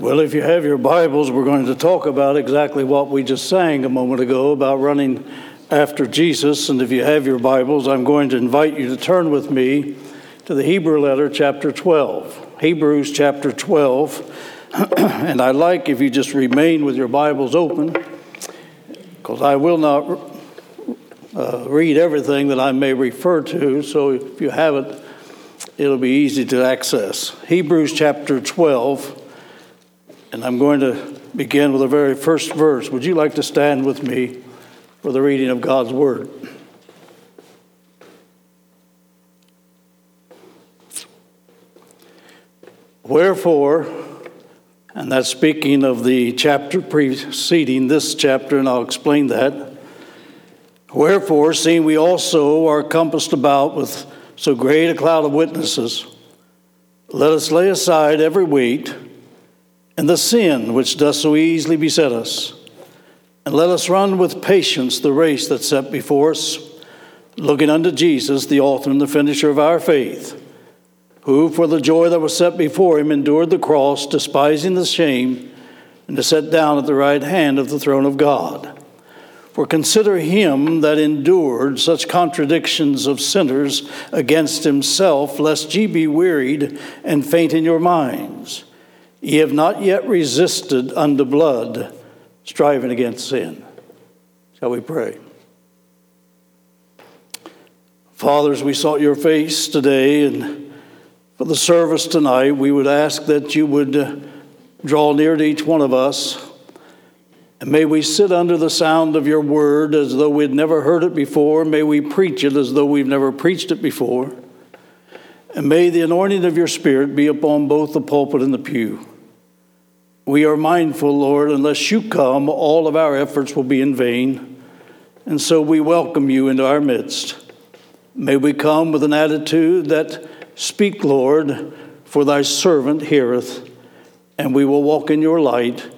Well, if you have your Bibles, we're going to talk about exactly what we just sang a moment ago about running after Jesus. And if you have your Bibles, I'm going to invite you to turn with me to the Hebrew letter, chapter 12. Hebrews chapter 12. and I like if you just remain with your Bibles open, because I will not uh, read everything that I may refer to. So if you have it, it'll be easy to access. Hebrews chapter 12. And I'm going to begin with the very first verse. Would you like to stand with me for the reading of God's Word? Wherefore, and that's speaking of the chapter preceding this chapter, and I'll explain that. Wherefore, seeing we also are compassed about with so great a cloud of witnesses, let us lay aside every weight and the sin which does so easily beset us. And let us run with patience the race that's set before us, looking unto Jesus, the author and the finisher of our faith, who, for the joy that was set before him, endured the cross, despising the shame, and is set down at the right hand of the throne of God. For consider him that endured such contradictions of sinners against himself, lest ye be wearied and faint in your minds. Ye have not yet resisted unto blood, striving against sin. Shall we pray? Fathers, we sought your face today, and for the service tonight, we would ask that you would draw near to each one of us. And may we sit under the sound of your word as though we'd never heard it before. May we preach it as though we've never preached it before. And may the anointing of your Spirit be upon both the pulpit and the pew. We are mindful, Lord, unless you come, all of our efforts will be in vain. And so we welcome you into our midst. May we come with an attitude that, Speak, Lord, for thy servant heareth, and we will walk in your light,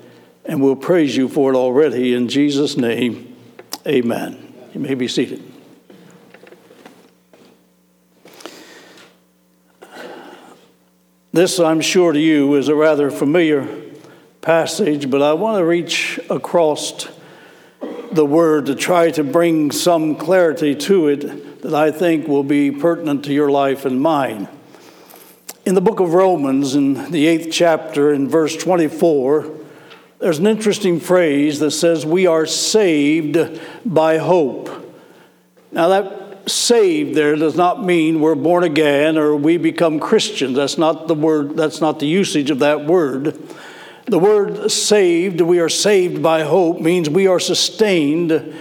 and we'll praise you for it already. In Jesus' name, amen. You may be seated. This, I'm sure to you, is a rather familiar passage, but I want to reach across the word to try to bring some clarity to it that I think will be pertinent to your life and mine. In the book of Romans, in the eighth chapter, in verse 24, there's an interesting phrase that says, We are saved by hope. Now, that saved there does not mean we're born again or we become Christians. That's not the word, that's not the usage of that word. The word saved, we are saved by hope, means we are sustained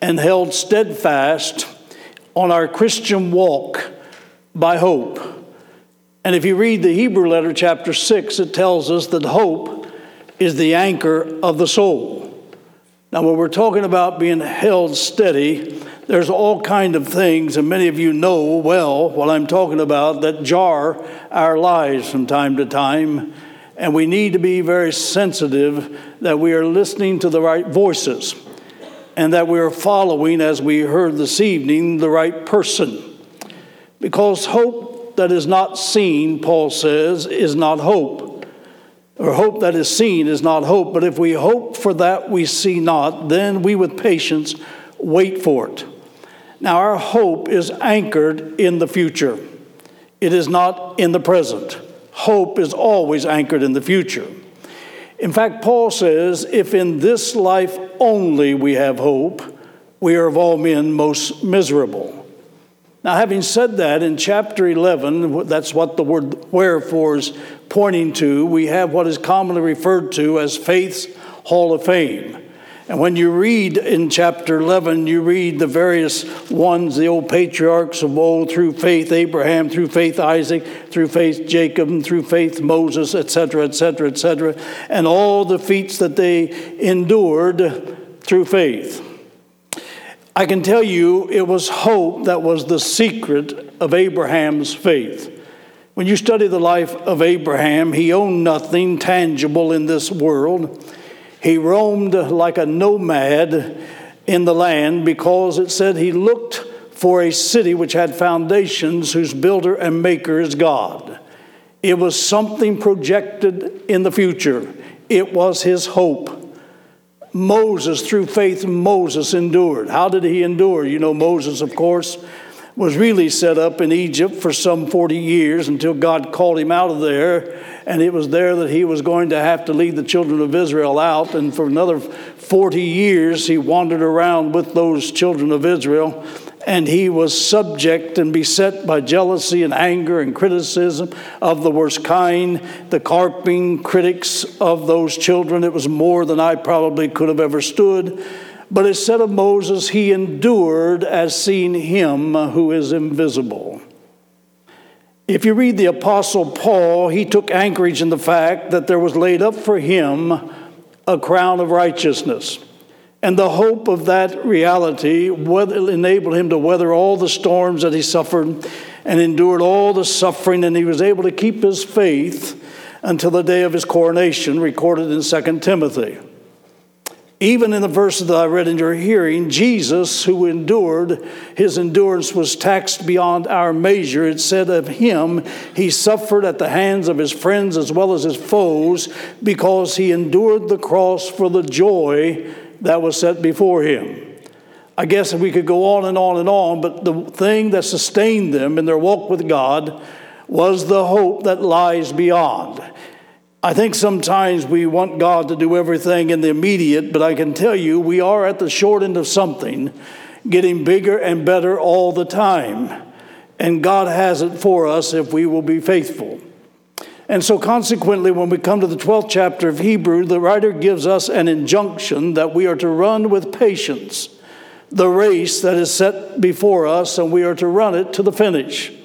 and held steadfast on our Christian walk by hope. And if you read the Hebrew letter, chapter 6, it tells us that hope is the anchor of the soul. Now, when we're talking about being held steady, there's all kind of things, and many of you know well what I'm talking about, that jar our lives from time to time. And we need to be very sensitive that we are listening to the right voices and that we are following, as we heard this evening, the right person. Because hope that is not seen, Paul says, is not hope. Or hope that is seen is not hope. But if we hope for that we see not, then we with patience wait for it. Now, our hope is anchored in the future, it is not in the present hope is always anchored in the future. In fact, Paul says, if in this life only we have hope, we are of all men most miserable. Now, having said that, in chapter 11, that's what the word wherefore is pointing to, we have what is commonly referred to as faith's hall of fame. And when you read in chapter 11, you read the various ones, the old patriarchs of old, through faith Abraham, through faith Isaac, through faith Jacob, and through faith Moses, etc., etc., etc., and all the feats that they endured through faith. I can tell you it was hope that was the secret of Abraham's faith. When you study the life of Abraham, he owned nothing tangible in this world. He roamed like a nomad in the land because it said he looked for a city which had foundations, whose builder and maker is God. It was something projected in the future, it was his hope. Moses, through faith, Moses endured. How did he endure? You know, Moses, of course, was really set up in Egypt for some 40 years until God called him out of there. And it was there that he was going to have to lead the children of Israel out. And for another 40 years, he wandered around with those children of Israel and he was subject and beset by jealousy and anger and criticism of the worst kind, the carping critics of those children. It was more than I probably could have ever stood. But it said of Moses, he endured as seeing him who is invisible. If you read the Apostle Paul, he took anchorage in the fact that there was laid up for him a crown of righteousness. And the hope of that reality enabled him to weather all the storms that he suffered and endured all the suffering, and he was able to keep his faith until the day of his coronation, recorded in 2 Timothy. Even in the verses that I read in your hearing, Jesus, who endured, his endurance was taxed beyond our measure. It said of him, he suffered at the hands of his friends as well as his foes because he endured the cross for the joy that was set before him. I guess we could go on and on and on, but the thing that sustained them in their walk with God was the hope that lies beyond. I think sometimes we want God to do everything in the immediate, but I can tell you we are at the short end of something, getting bigger and better all the time. And God has it for us if we will be faithful. And so, consequently, when we come to the 12th chapter of Hebrew, the writer gives us an injunction that we are to run with patience the race that is set before us, and we are to run it to the finish.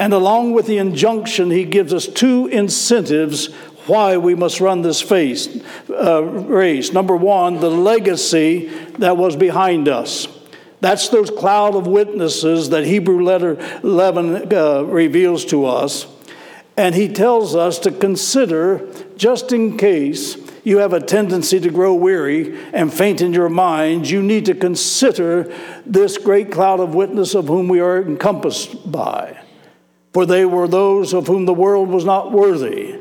And along with the injunction, he gives us two incentives why we must run this face, uh, race. Number one, the legacy that was behind us. That's those cloud of witnesses that Hebrew letter 11 uh, reveals to us. And he tells us to consider, just in case you have a tendency to grow weary and faint in your mind, you need to consider this great cloud of witness of whom we are encompassed by. For they were those of whom the world was not worthy.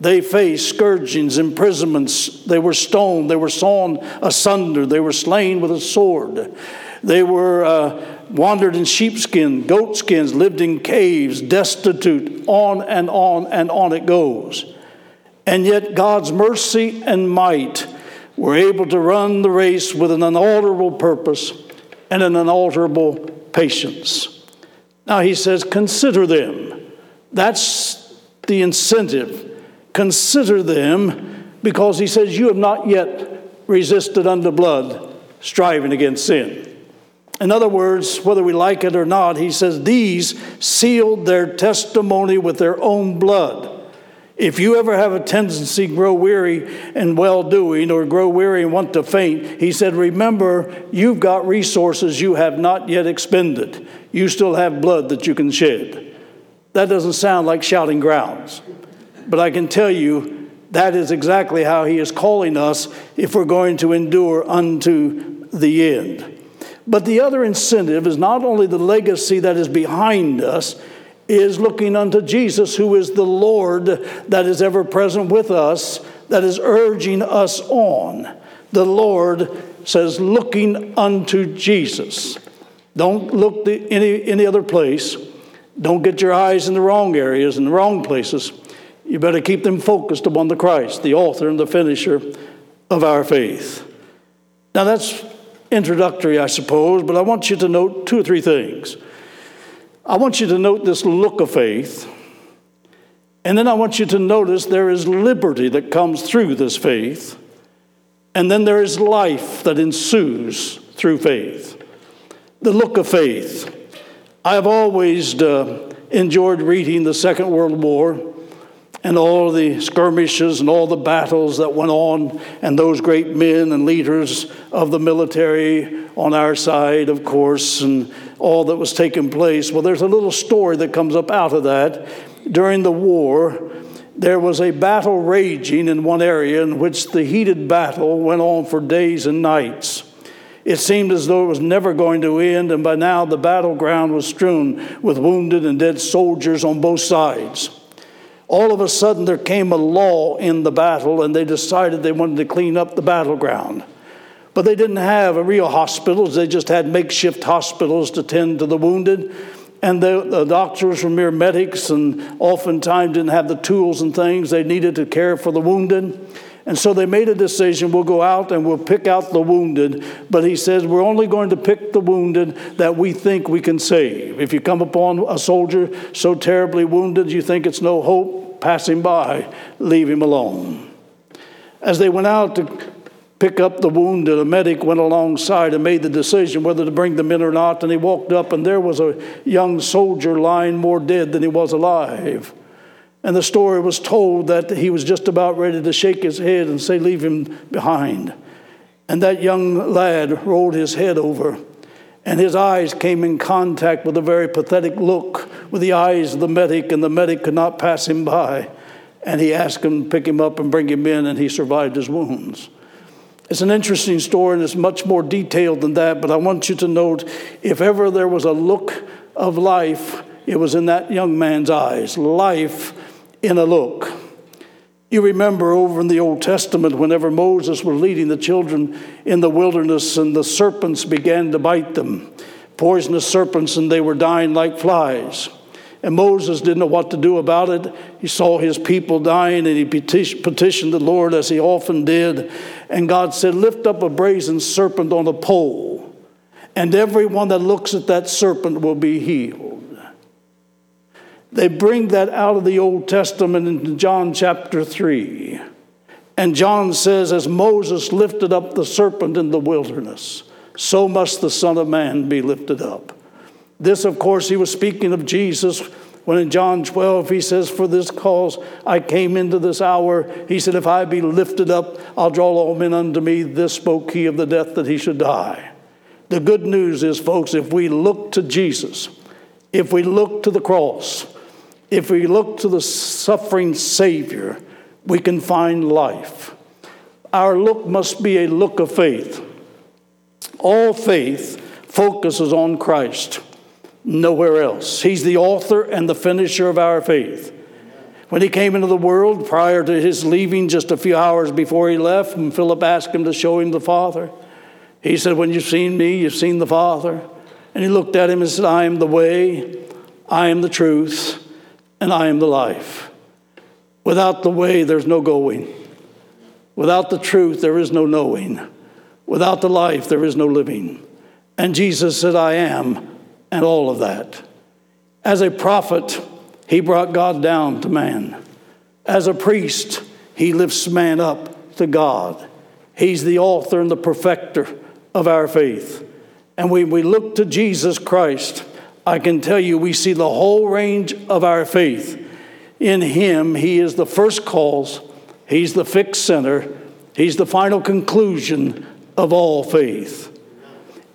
They faced scourgings, imprisonments. They were stoned. They were sawn asunder. They were slain with a sword. They were uh, wandered in sheepskin, goatskins, lived in caves, destitute. On and on and on it goes. And yet, God's mercy and might were able to run the race with an unalterable purpose and an unalterable patience. Now, he says, consider them. That's the incentive. Consider them because he says, You have not yet resisted unto blood, striving against sin. In other words, whether we like it or not, he says, These sealed their testimony with their own blood. If you ever have a tendency to grow weary and well doing or grow weary and want to faint, he said, Remember, you've got resources you have not yet expended. You still have blood that you can shed. That doesn't sound like shouting grounds, but I can tell you that is exactly how he is calling us if we're going to endure unto the end. But the other incentive is not only the legacy that is behind us, is looking unto Jesus, who is the Lord that is ever present with us, that is urging us on. The Lord says, looking unto Jesus. Don't look any, any other place. Don't get your eyes in the wrong areas, in the wrong places. You better keep them focused upon the Christ, the author and the finisher of our faith. Now, that's introductory, I suppose, but I want you to note two or three things. I want you to note this look of faith, and then I want you to notice there is liberty that comes through this faith, and then there is life that ensues through faith. The look of faith. I have always uh, enjoyed reading the Second World War and all the skirmishes and all the battles that went on, and those great men and leaders of the military on our side, of course, and all that was taking place. Well, there's a little story that comes up out of that. During the war, there was a battle raging in one area in which the heated battle went on for days and nights. It seemed as though it was never going to end, and by now the battleground was strewn with wounded and dead soldiers on both sides. All of a sudden, there came a law in the battle, and they decided they wanted to clean up the battleground. But they didn't have real hospitals, they just had makeshift hospitals to tend to the wounded. And the, the, doctors were mere medics and oftentimes didn't have the tools and things they needed to care for the wounded. And so they made a decision we'll go out and we'll pick out the wounded. But he says we're only going to pick the wounded that we think we can save. If you come upon a soldier so terribly wounded you think it's no hope, pass him by, leave him alone. As they went out to pick up the wounded, a medic went alongside and made the decision whether to bring them in or not. And he walked up, and there was a young soldier lying more dead than he was alive. And the story was told that he was just about ready to shake his head and say, Leave him behind. And that young lad rolled his head over, and his eyes came in contact with a very pathetic look with the eyes of the medic, and the medic could not pass him by. And he asked him to pick him up and bring him in, and he survived his wounds. It's an interesting story, and it's much more detailed than that, but I want you to note if ever there was a look of life, it was in that young man's eyes. Life in a look. You remember over in the Old Testament, whenever Moses was leading the children in the wilderness and the serpents began to bite them, poisonous serpents, and they were dying like flies. And Moses didn't know what to do about it. He saw his people dying and he petitioned the Lord as he often did. And God said, Lift up a brazen serpent on a pole, and everyone that looks at that serpent will be healed. They bring that out of the Old Testament into John chapter 3. And John says, As Moses lifted up the serpent in the wilderness, so must the Son of Man be lifted up. This, of course, he was speaking of Jesus when in John 12 he says, For this cause I came into this hour. He said, If I be lifted up, I'll draw all men unto me. This spoke he of the death that he should die. The good news is, folks, if we look to Jesus, if we look to the cross, if we look to the suffering Savior, we can find life. Our look must be a look of faith. All faith focuses on Christ, nowhere else. He's the author and the finisher of our faith. When he came into the world, prior to his leaving, just a few hours before he left, and Philip asked him to show him the Father, he said, When you've seen me, you've seen the Father. And he looked at him and said, I am the way, I am the truth, and I am the life. Without the way, there's no going. Without the truth, there is no knowing. Without the life, there is no living. And Jesus said, I am, and all of that. As a prophet, he brought God down to man. As a priest, he lifts man up to God. He's the author and the perfecter of our faith. And when we look to Jesus Christ, I can tell you we see the whole range of our faith. In Him, He is the first cause, He's the fixed center, He's the final conclusion of all faith.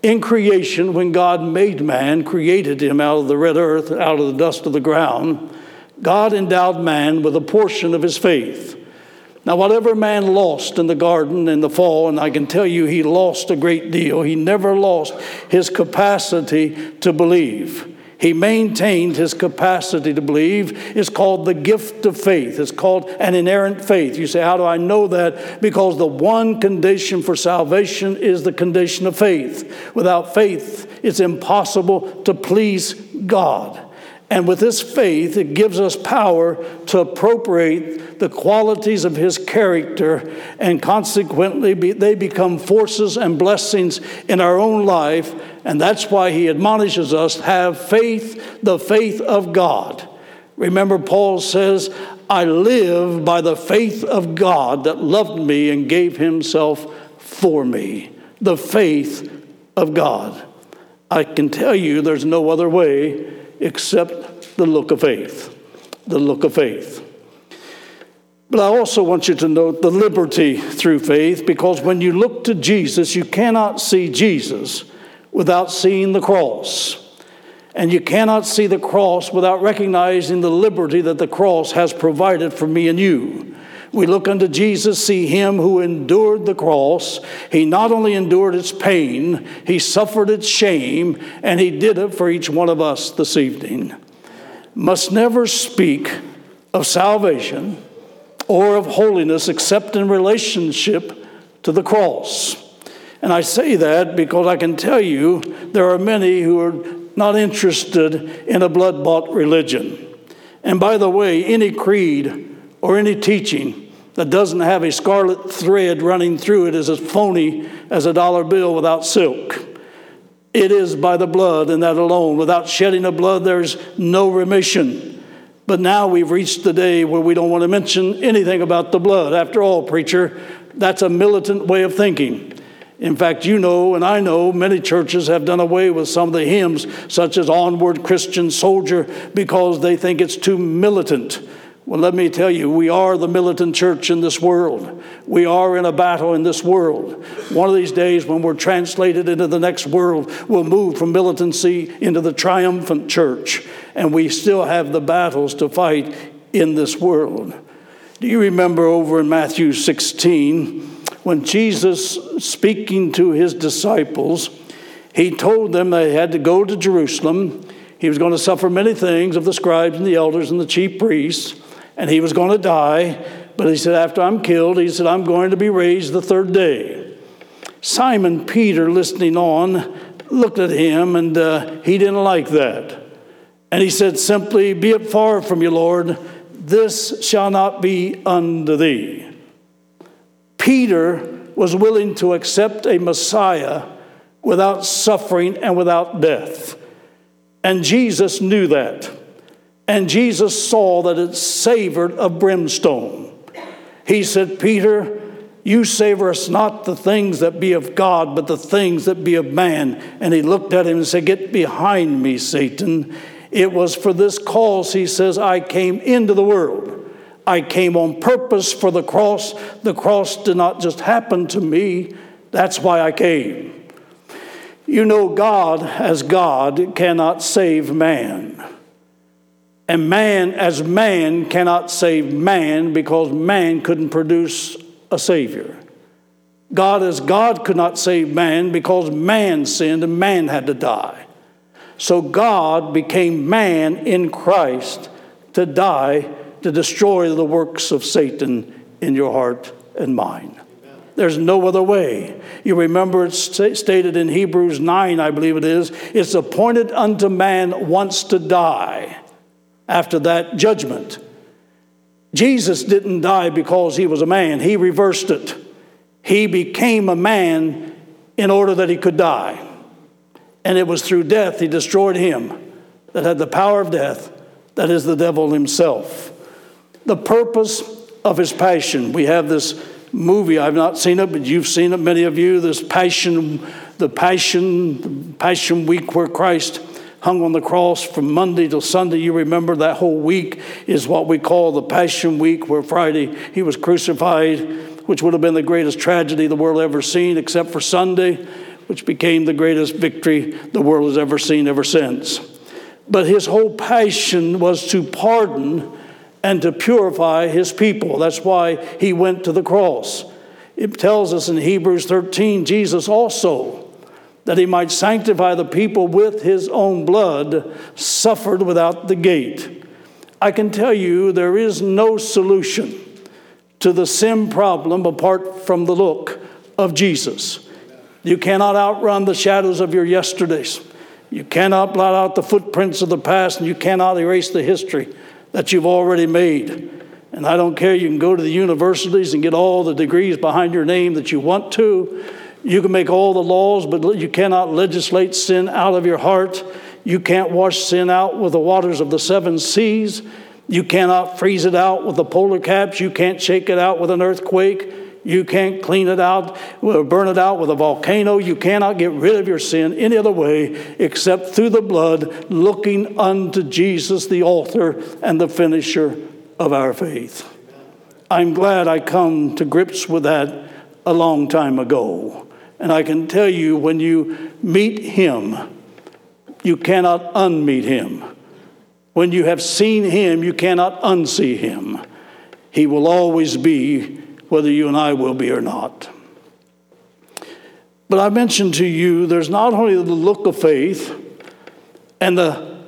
In creation, when God made man, created him out of the red earth, out of the dust of the ground, God endowed man with a portion of his faith. Now, whatever man lost in the garden in the fall, and I can tell you he lost a great deal, he never lost his capacity to believe. He maintained his capacity to believe. It's called the gift of faith. It's called an inerrant faith. You say, How do I know that? Because the one condition for salvation is the condition of faith. Without faith, it's impossible to please God. And with this faith, it gives us power to appropriate the qualities of His character, and consequently, be, they become forces and blessings in our own life. And that's why He admonishes us have faith, the faith of God. Remember, Paul says, I live by the faith of God that loved me and gave Himself for me. The faith of God. I can tell you there's no other way except the look of faith. The look of faith. But I also want you to note the liberty through faith because when you look to Jesus, you cannot see Jesus without seeing the cross. And you cannot see the cross without recognizing the liberty that the cross has provided for me and you. We look unto Jesus, see him who endured the cross. He not only endured its pain, he suffered its shame, and he did it for each one of us this evening. Must never speak of salvation or of holiness except in relationship to the cross. And I say that because I can tell you there are many who are not interested in a blood bought religion. And by the way, any creed or any teaching that doesn't have a scarlet thread running through it is as phony as a dollar bill without silk. It is by the blood and that alone. Without shedding of blood, there's no remission. But now we've reached the day where we don't want to mention anything about the blood. After all, preacher, that's a militant way of thinking. In fact, you know, and I know, many churches have done away with some of the hymns, such as Onward Christian Soldier, because they think it's too militant. Well, let me tell you, we are the militant church in this world. We are in a battle in this world. One of these days, when we're translated into the next world, we'll move from militancy into the triumphant church. And we still have the battles to fight in this world. Do you remember over in Matthew 16 when Jesus, speaking to his disciples, he told them they had to go to Jerusalem. He was going to suffer many things of the scribes and the elders and the chief priests and he was going to die. But he said, After I'm killed, he said, I'm going to be raised the third day. Simon Peter, listening on, looked at him and uh, he didn't like that. And he said simply, Be it far from you, Lord, this shall not be unto thee. Peter was willing to accept a Messiah without suffering and without death. And Jesus knew that. And Jesus saw that it savored of brimstone. He said, Peter, you savor us not the things that be of God, but the things that be of man. And he looked at him and said, Get behind me, Satan. It was for this cause, he says, I came into the world. I came on purpose for the cross. The cross did not just happen to me, that's why I came. You know, God, as God, cannot save man. And man, as man, cannot save man because man couldn't produce a Savior. God, as God, could not save man because man sinned and man had to die. So God became man in Christ to die to destroy the works of Satan in your heart and mind. There's no other way. You remember it's stated in Hebrews 9, I believe it is, it's appointed unto man once to die after that judgment. Jesus didn't die because he was a man, he reversed it. He became a man in order that he could die. And it was through death he destroyed him that had the power of death, that is the devil himself. The purpose of his passion. We have this movie, I've not seen it, but you've seen it, many of you, this passion, the passion, the passion week where Christ hung on the cross from Monday till Sunday. You remember that whole week is what we call the Passion Week, where Friday he was crucified, which would have been the greatest tragedy the world ever seen, except for Sunday, which became the greatest victory the world has ever seen ever since. But his whole passion was to pardon and to purify his people. That's why he went to the cross. It tells us in Hebrews 13, Jesus also that he might sanctify the people with his own blood, suffered without the gate. I can tell you there is no solution to the sin problem apart from the look of Jesus. You cannot outrun the shadows of your yesterdays. You cannot blot out the footprints of the past, and you cannot erase the history that you've already made. And I don't care, you can go to the universities and get all the degrees behind your name that you want to. You can make all the laws, but you cannot legislate sin out of your heart. You can't wash sin out with the waters of the seven seas. You cannot freeze it out with the polar caps. You can't shake it out with an earthquake. You can't clean it out, uh, burn it out with a volcano. You cannot get rid of your sin any other way except through the blood, looking unto Jesus, the author and the finisher of our faith. I'm glad I come to grips with that a long time ago. And I can tell you, when you meet him, you cannot unmeet him. When you have seen him, you cannot unsee him. He will always be, whether you and I will be or not. But I mentioned to you, there's not only the look of faith and the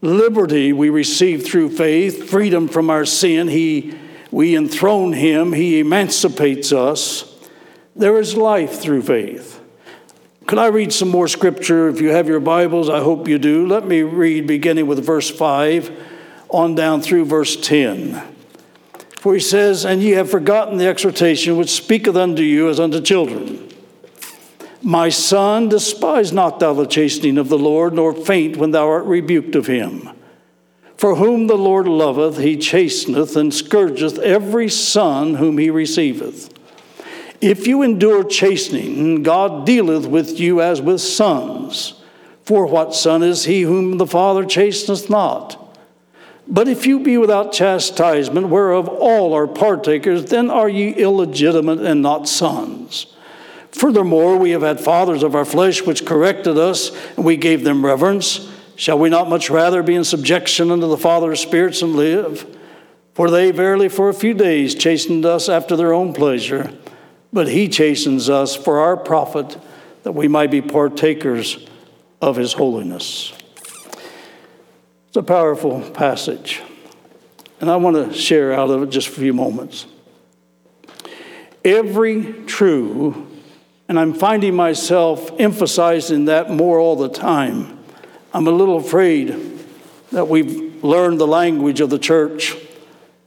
liberty we receive through faith, freedom from our sin. He, we enthrone Him, He emancipates us. There is life through faith. Can I read some more scripture? If you have your Bibles, I hope you do. Let me read beginning with verse 5 on down through verse 10. For he says, And ye have forgotten the exhortation which speaketh unto you as unto children. My son, despise not thou the chastening of the Lord, nor faint when thou art rebuked of him. For whom the Lord loveth, he chasteneth and scourgeth every son whom he receiveth. If you endure chastening, God dealeth with you as with sons. For what son is he whom the Father chasteneth not? But if you be without chastisement, whereof all are partakers, then are ye illegitimate and not sons. Furthermore, we have had fathers of our flesh which corrected us, and we gave them reverence. Shall we not much rather be in subjection unto the Father of spirits and live? For they verily for a few days chastened us after their own pleasure, but he chastens us for our profit, that we might be partakers of his holiness. It's a powerful passage, and I want to share out of it just a few moments. Every true and I'm finding myself emphasizing that more all the time. I'm a little afraid that we've learned the language of the church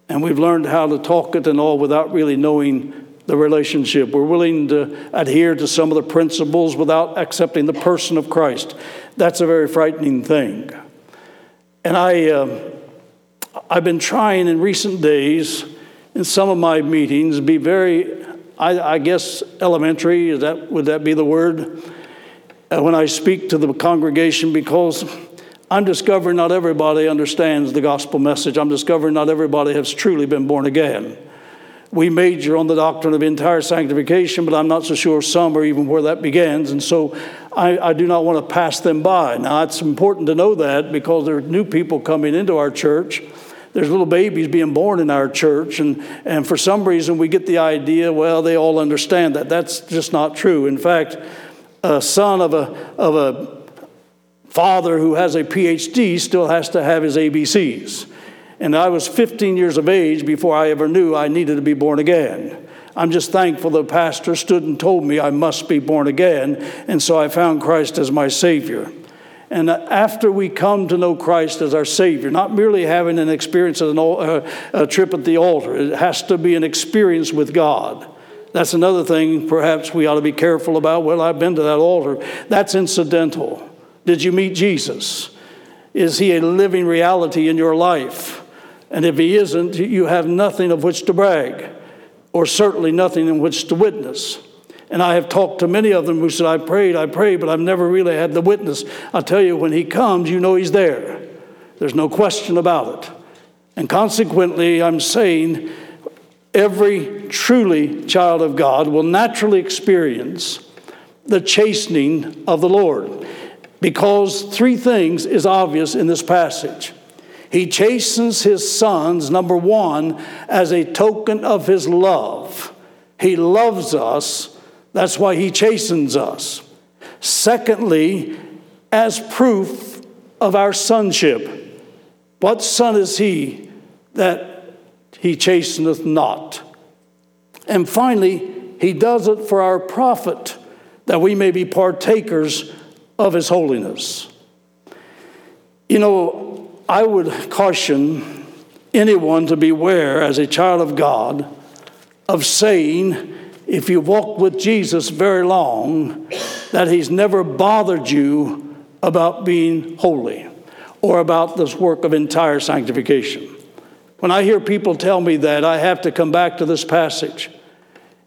and we've learned how to talk it and all without really knowing the relationship. We're willing to adhere to some of the principles without accepting the person of Christ. That's a very frightening thing. And I, uh, I've been trying in recent days in some of my meetings be very I, I guess elementary, is that, would that be the word? Uh, when I speak to the congregation, because I'm discovering not everybody understands the gospel message. I'm discovering not everybody has truly been born again. We major on the doctrine of entire sanctification, but I'm not so sure some are even where that begins. And so I, I, do not want to pass them by. Now, it's important to know that because there are new people coming into our church there's little babies being born in our church, and, and for some reason we get the idea, well, they all understand that. That's just not true. In fact, a son of a, of a father who has a PhD still has to have his ABCs. And I was 15 years of age before I ever knew I needed to be born again. I'm just thankful the pastor stood and told me I must be born again, and so I found Christ as my Savior. And after we come to know Christ as our Savior, not merely having an experience an, uh, a trip at the altar, it has to be an experience with God. That's another thing perhaps we ought to be careful about. Well, I've been to that altar. That's incidental. Did you meet Jesus? Is he a living reality in your life? And if he isn't, you have nothing of which to brag, or certainly nothing in which to witness. And I have talked to many of them who said, I prayed, I prayed, but I've never really had the witness. I'll tell you, when he comes, you know he's there. There's no question about it. And consequently, I'm saying every truly child of God will naturally experience the chastening of the Lord. Because three things is obvious in this passage. He chastens his sons, number one, as a token of his love. He loves us that's why he chastens us. Secondly, as proof of our sonship. What son is he that he chasteneth not? And finally, he does it for our profit, that we may be partakers of his holiness. You know, I would caution anyone to beware as a child of God of saying, if you walk with Jesus very long, that He's never bothered you about being holy or about this work of entire sanctification. When I hear people tell me that, I have to come back to this passage.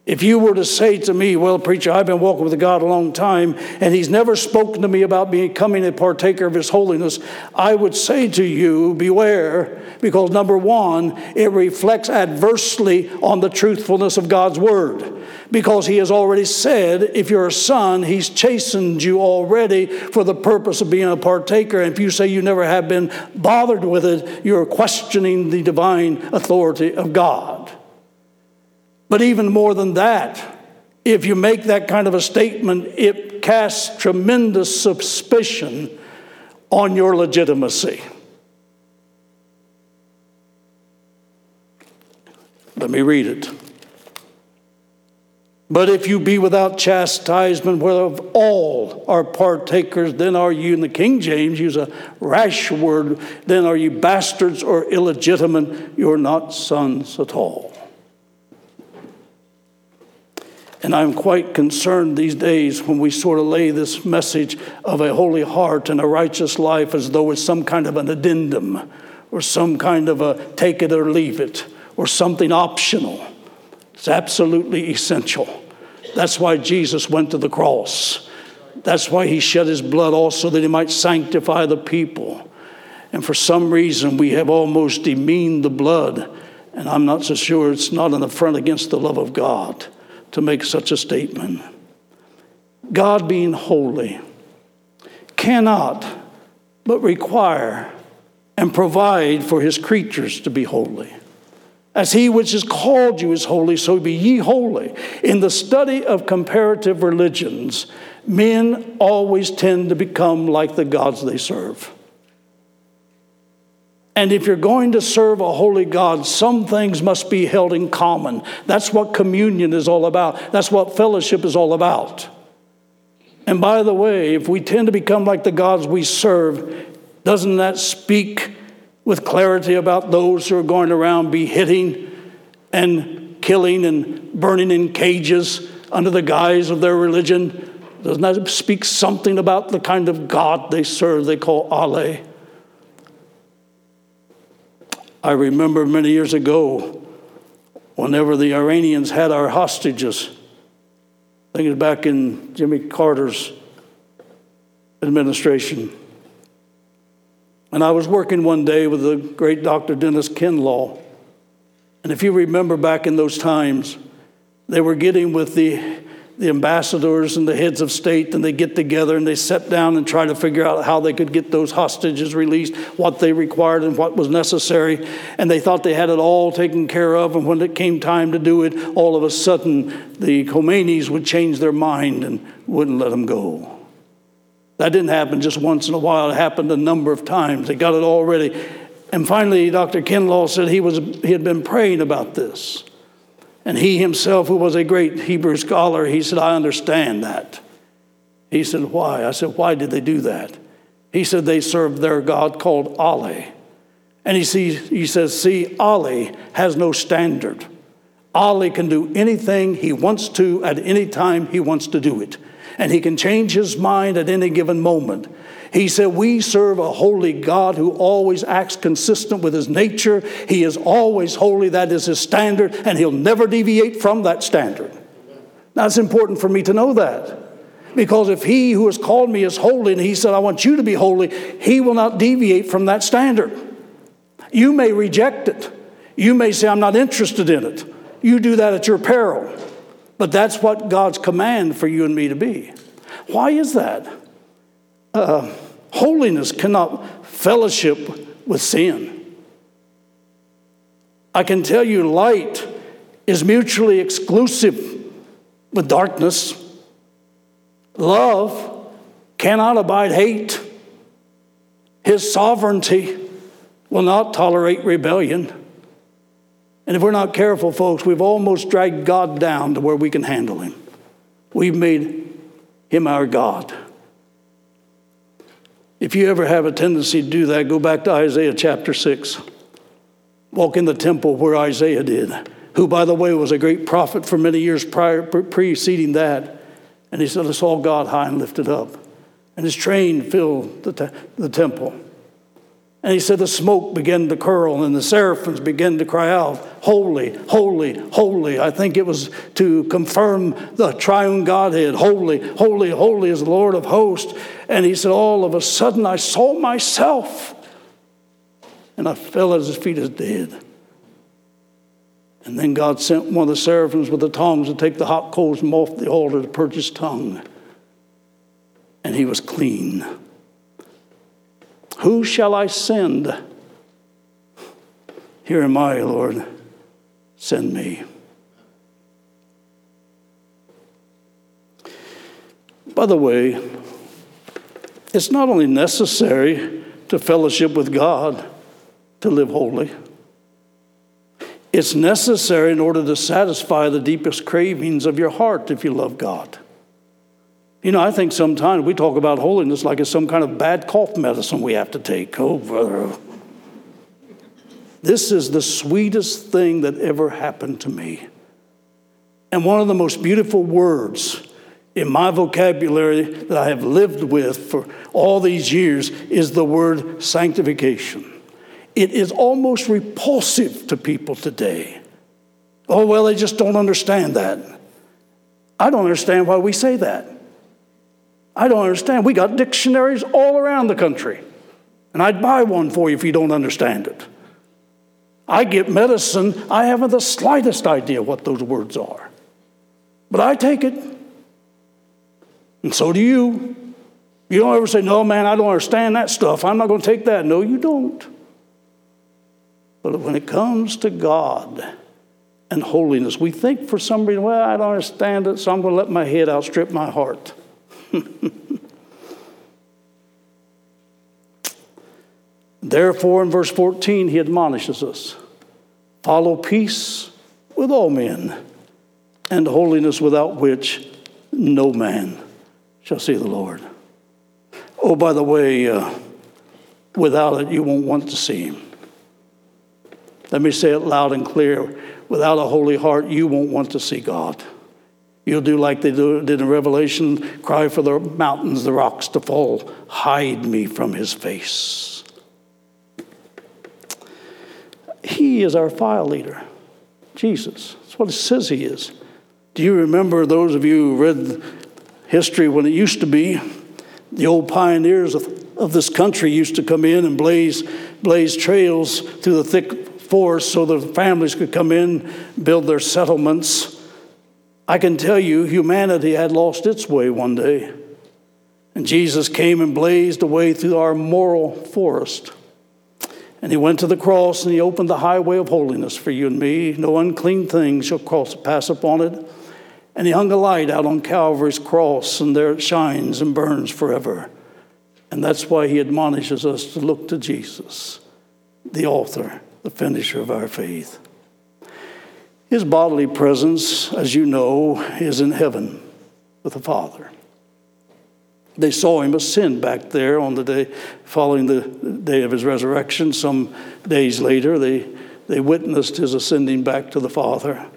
If you were to say to me, Well, preacher, I've been walking with God a long time, and He's never spoken to me about becoming a partaker of His holiness, I would say to you, Beware, because number one, it reflects adversely on the truthfulness of God's Word. Because He has already said, if you're a son, He's chastened you already for the purpose of being a partaker. And if you say you never have been bothered with it, you're questioning the divine authority of God. But even more than that, if you make that kind of a statement, it casts tremendous suspicion on your legitimacy. Let me read it. But if you be without chastisement, whereof all are partakers, then are you, in the King James, use a rash word, then are you bastards or illegitimate. You're not sons at all. And I'm quite concerned these days when we sort of lay this message of a holy heart and a righteous life as though it's some kind of an addendum or some kind of a take it or leave it or something optional. It's absolutely essential. That's why Jesus went to the cross. That's why he shed his blood also that he might sanctify the people. And for some reason, we have almost demeaned the blood. And I'm not so sure it's not an affront against the love of God to make such a statement. God being holy cannot but require and provide for his creatures to be holy. As he which has called you is holy, so be ye holy. In the study of comparative religions, men always tend to become like the gods they serve. And if you're going to serve a holy God, some things must be held in common. That's what communion is all about. That's what fellowship is all about. And by the way, if we tend to become like the gods we serve, doesn't that speak with clarity about those who are going around beheading and killing and burning in cages under the guise of their religion? Doesn't that speak something about the kind of God they serve, they call Allah? I remember many years ago, whenever the Iranians had our hostages, I think it was back in Jimmy Carter's administration. And I was working one day with the great Dr. Dennis Kinlaw. And if you remember back in those times, they were getting with the, the ambassadors and the heads of state, and they get together and they sit down and try to figure out how they could get those hostages released, what they required and what was necessary. And they thought they had it all taken care of. And when it came time to do it, all of a sudden the Khomeinis would change their mind and wouldn't let them go. That didn't happen just once in a while, it happened a number of times. They got it all ready. And finally, Dr. Kinlaw said he, was, he had been praying about this. And he himself, who was a great Hebrew scholar, he said, I understand that. He said, Why? I said, Why did they do that? He said, They served their God called Ali. And he, sees, he says, See, Ali has no standard. Ali can do anything he wants to at any time he wants to do it and he can change his mind at any given moment. He said, We serve a holy God who always acts consistent with his nature. He is always holy, that is his standard, and he'll never deviate from that standard. Now, it's important for me to know that. Because if he who has called me is holy and he said, I want you to be holy, he will not deviate from that standard. You may reject it. You may say, I'm not interested in it. You do that at your peril. But that's what God's command for you and me to be. Why is that? Uh, holiness cannot fellowship with sin. I can tell you, light is mutually exclusive with darkness. Love cannot abide hate. His sovereignty will not tolerate rebellion. And if we're not careful, folks, we've almost dragged God down to where we can handle Him. We've made Him our God. If you ever have a tendency to do that, go back to Isaiah chapter 6. Walk in the temple where Isaiah did, who, by the way, was a great prophet for many years prior, preceding that. And he said, I saw God high and lifted up, and his train filled the, te- the temple. And he said the smoke began to curl and the seraphims began to cry out, Holy, holy, holy. I think it was to confirm the triune Godhead. Holy, holy, holy is the Lord of hosts. And he said, All of a sudden I saw myself and I fell at his feet as dead. And then God sent one of the seraphims with the tongs to take the hot coals from off the altar to purge his tongue. And he was clean. Who shall I send? Here am I, Lord. Send me. By the way, it's not only necessary to fellowship with God to live holy, It's necessary in order to satisfy the deepest cravings of your heart if you love God. You know, I think sometimes we talk about holiness like it's some kind of bad cough medicine we have to take. Oh, brother. This is the sweetest thing that ever happened to me. And one of the most beautiful words in my vocabulary that I have lived with for all these years is the word sanctification. It is almost repulsive to people today. Oh, well, they just don't understand that. I don't understand why we say that. I don't understand. We got dictionaries all around the country, and I'd buy one for you if you don't understand it. I get medicine, I haven't the slightest idea what those words are. But I take it. And so do you. You don't ever say, No, man, I don't understand that stuff. I'm not going to take that. No, you don't. But when it comes to God and holiness, we think for some reason, Well, I don't understand it, so I'm going to let my head outstrip my heart. Therefore, in verse 14, he admonishes us follow peace with all men and holiness without which no man shall see the Lord. Oh, by the way, uh, without it, you won't want to see him. Let me say it loud and clear. Without a holy heart, you won't want to see God. You'll do like they did in Revelation cry for the mountains, the rocks to fall. Hide me from his face. He is our file leader, Jesus. That's what it says he is. Do you remember those of you who read history when it used to be. The old pioneers of, of this country used to come in and blaze, blaze trails through the thick forest so the families could come in, build their settlements. I can tell you, humanity had lost its way one day. And Jesus came and blazed a way through our moral forest. And he went to the cross and he opened the highway of holiness for you and me. No unclean thing shall cross, pass upon it. And he hung a light out on Calvary's cross, and there it shines and burns forever. And that's why he admonishes us to look to Jesus, the author, the finisher of our faith. His bodily presence, as you know, is in heaven with the Father. They saw him ascend back there on the day following the day of his resurrection. Some days later, they, they witnessed his ascending back to the Father.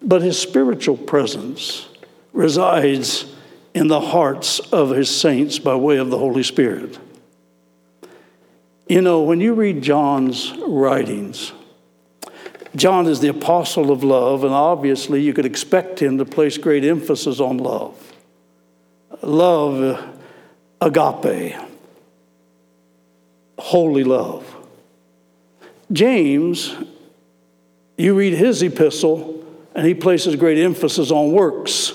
But his spiritual presence resides in the hearts of his saints by way of the Holy Spirit. You know, when you read John's writings, John is the apostle of love, and obviously you could expect him to place great emphasis on love. Love, uh, agape, holy love. James, you read his epistle, and he places great emphasis on works.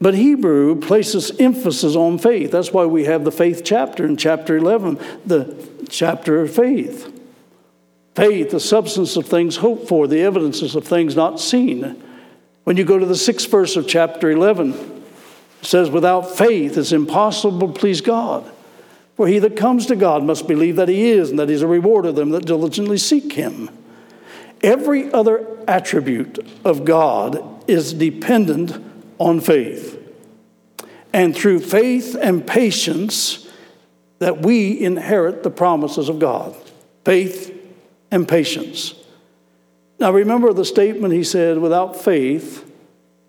But Hebrew places emphasis on faith. That's why we have the faith chapter in chapter 11, the chapter of faith. Faith, the substance of things hoped for, the evidences of things not seen. When you go to the sixth verse of chapter 11, it says, Without faith, it's impossible to please God. For he that comes to God must believe that he is, and that he's a rewarder of them that diligently seek him. Every other attribute of God is dependent on faith. And through faith and patience, that we inherit the promises of God. Faith and patience. Now, remember the statement he said without faith,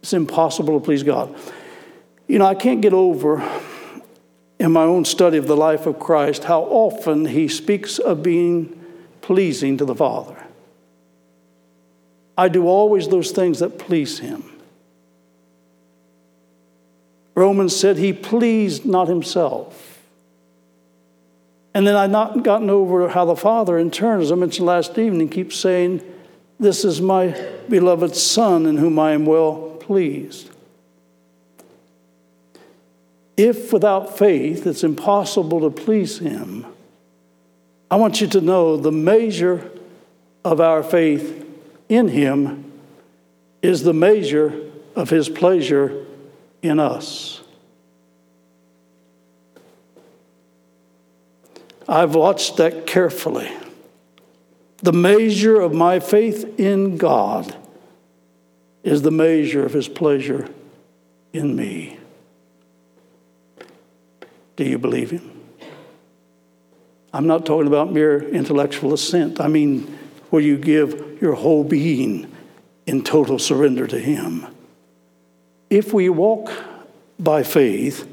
it's impossible to please God. You know, I can't get over in my own study of the life of Christ how often he speaks of being pleasing to the Father. I do always those things that please him. Romans said he pleased not himself. And then I've not gotten over how the Father, in turn, as I mentioned last evening, keeps saying, This is my beloved Son in whom I am well pleased. If without faith it's impossible to please Him, I want you to know the measure of our faith in him is the measure of his pleasure in us. I've watched that carefully. The measure of my faith in God is the measure of his pleasure in me. Do you believe him? I'm not talking about mere intellectual assent. I mean, where you give your whole being in total surrender to him. If we walk by faith,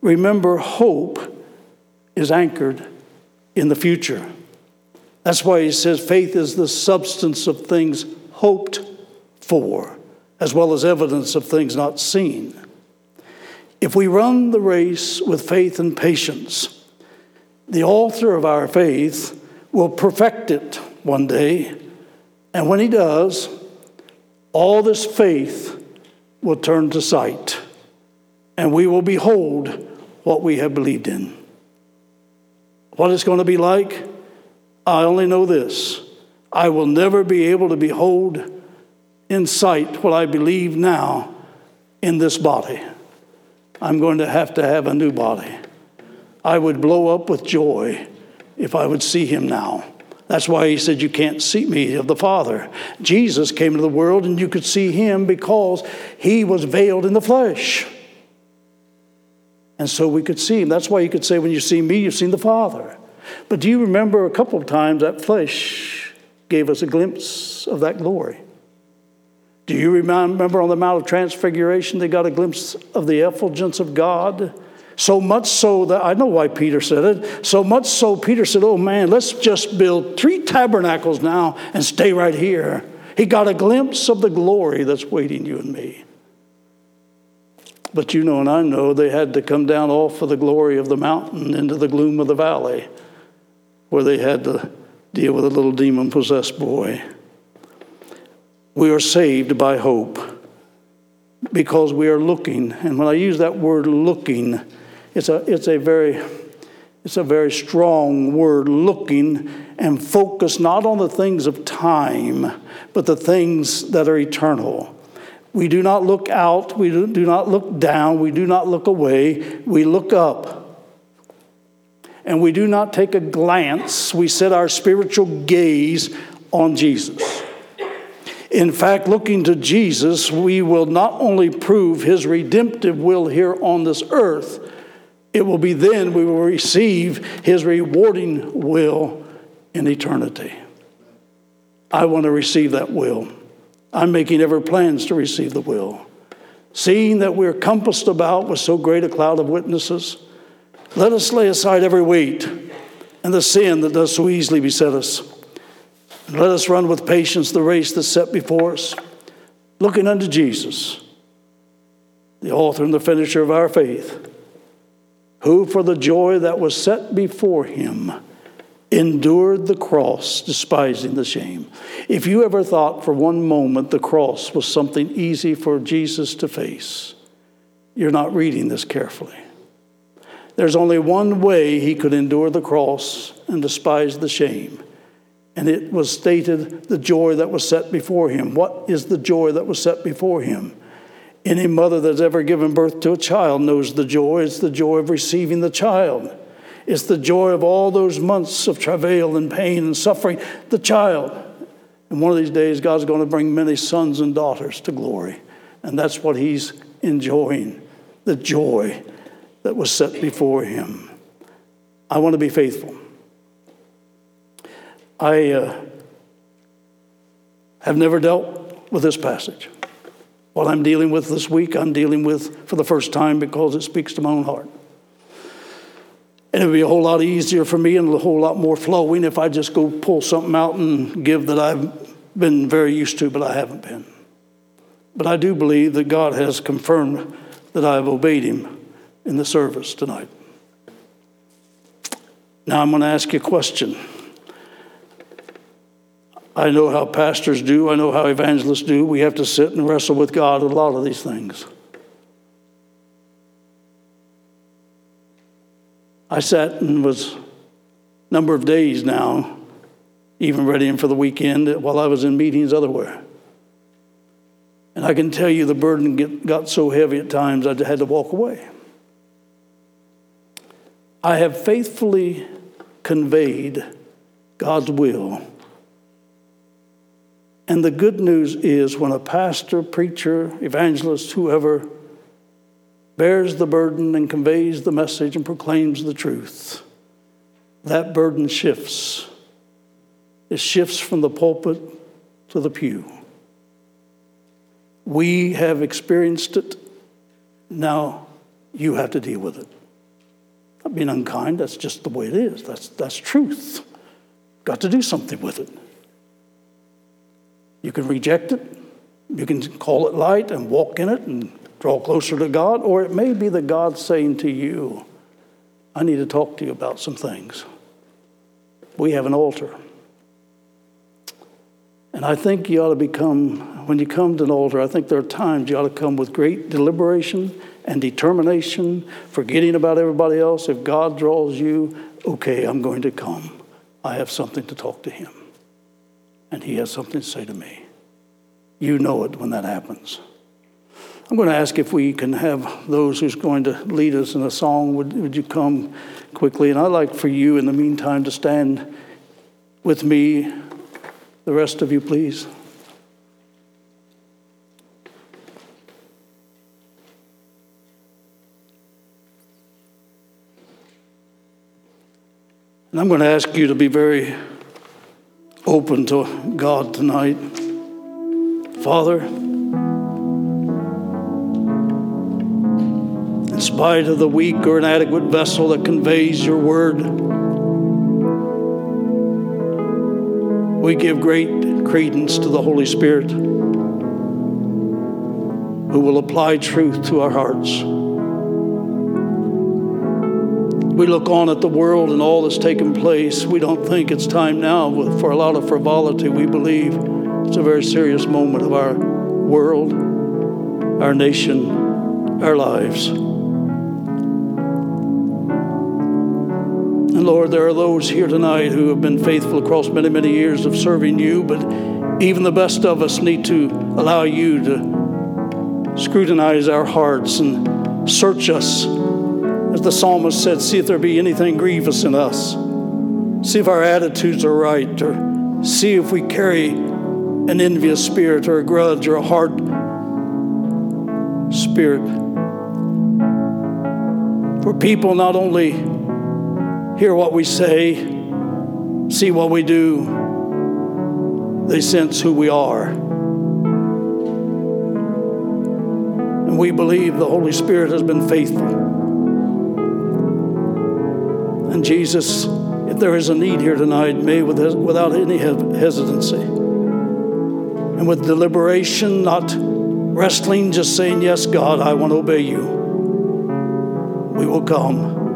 remember hope is anchored in the future. That's why he says faith is the substance of things hoped for, as well as evidence of things not seen. If we run the race with faith and patience, the author of our faith will perfect it one day. And when he does, all this faith will turn to sight, and we will behold what we have believed in. What it's going to be like, I only know this I will never be able to behold in sight what I believe now in this body. I'm going to have to have a new body. I would blow up with joy if I would see him now. That's why he said, You can't see me of the Father. Jesus came to the world and you could see him because he was veiled in the flesh. And so we could see him. That's why you could say, When you see me, you've seen the Father. But do you remember a couple of times that flesh gave us a glimpse of that glory? Do you remember on the Mount of Transfiguration, they got a glimpse of the effulgence of God? So much so that I know why Peter said it. So much so, Peter said, Oh man, let's just build three tabernacles now and stay right here. He got a glimpse of the glory that's waiting you and me. But you know, and I know they had to come down off of the glory of the mountain into the gloom of the valley where they had to deal with a little demon possessed boy. We are saved by hope because we are looking. And when I use that word looking, it's a, it's a very it's a very strong word, looking and focus not on the things of time, but the things that are eternal. We do not look out, we do not look down, we do not look away, we look up. And we do not take a glance, we set our spiritual gaze on Jesus. In fact, looking to Jesus, we will not only prove his redemptive will here on this earth, it will be then we will receive his rewarding will in eternity. I want to receive that will. I'm making every plans to receive the will. Seeing that we're compassed about with so great a cloud of witnesses, let us lay aside every weight and the sin that does so easily beset us let us run with patience the race that's set before us, looking unto Jesus, the author and the finisher of our faith, who for the joy that was set before him endured the cross, despising the shame. If you ever thought for one moment the cross was something easy for Jesus to face, you're not reading this carefully. There's only one way he could endure the cross and despise the shame and it was stated the joy that was set before him. What is the joy that was set before him? Any mother that's ever given birth to a child knows the joy. It's the joy of receiving the child. It's the joy of all those months of travail and pain and suffering, the child. And one of these days, God's going to bring many sons and daughters to glory. And that's what he's enjoying the joy that was set before him. I want to be faithful. I uh, have never dealt with this passage. What I'm dealing with this week, I'm dealing with for the first time because it speaks to my own heart. And it would be a whole lot easier for me and a whole lot more flowing if I just go pull something out and give that I've been very used to, but I haven't been. But I do believe that God has confirmed that I have obeyed Him in the service tonight. Now I'm going to ask you a question. I know how pastors do, I know how evangelists do. We have to sit and wrestle with God a lot of these things. I sat and was number of days now, even readying for the weekend while I was in meetings otherwhere. And I can tell you the burden get, got so heavy at times I had to walk away. I have faithfully conveyed God's will And the good news is when a pastor, preacher, evangelist, whoever bears the burden and conveys the message and proclaims the truth, that burden shifts. It shifts from the pulpit to the pew. We have experienced it. Now you have to deal with it. Not being unkind, that's just the way it is. That's, that's truth. Got to do something with it. You can reject it, you can call it light and walk in it and draw closer to God, or it may be that God's saying to you, I need to talk to you about some things. We have an altar. And I think you ought to become, when you come to an altar, I think there are times you ought to come with great deliberation and determination, forgetting about everybody else. If God draws you, okay, I'm going to come. I have something to talk to Him and he has something to say to me. You know it when that happens. I'm going to ask if we can have those who's going to lead us in a song. Would, would you come quickly? And I'd like for you, in the meantime, to stand with me. The rest of you, please. And I'm going to ask you to be very open to God tonight. Father, in spite of the weak or inadequate vessel that conveys your word, we give great credence to the Holy Spirit who will apply truth to our hearts. We look on at the world and all that's taken place. We don't think it's time now for a lot of frivolity. We believe it's a very serious moment of our world, our nation, our lives. And Lord, there are those here tonight who have been faithful across many, many years of serving you, but even the best of us need to allow you to scrutinize our hearts and search us as the psalmist said, see if there be anything grievous in us. See if our attitudes are right, or see if we carry an envious spirit, or a grudge, or a hard spirit. For people not only hear what we say, see what we do, they sense who we are. And we believe the Holy Spirit has been faithful. And Jesus, if there is a need here tonight, may with, without any hesitancy and with deliberation, not wrestling, just saying, Yes, God, I want to obey you. We will come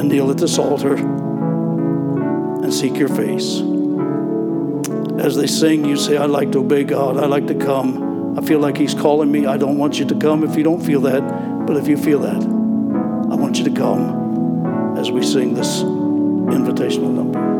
and kneel at this altar and seek your face. As they sing, you say, I'd like to obey God. I'd like to come. I feel like He's calling me. I don't want you to come if you don't feel that. But if you feel that, I want you to come as we sing this invitational number.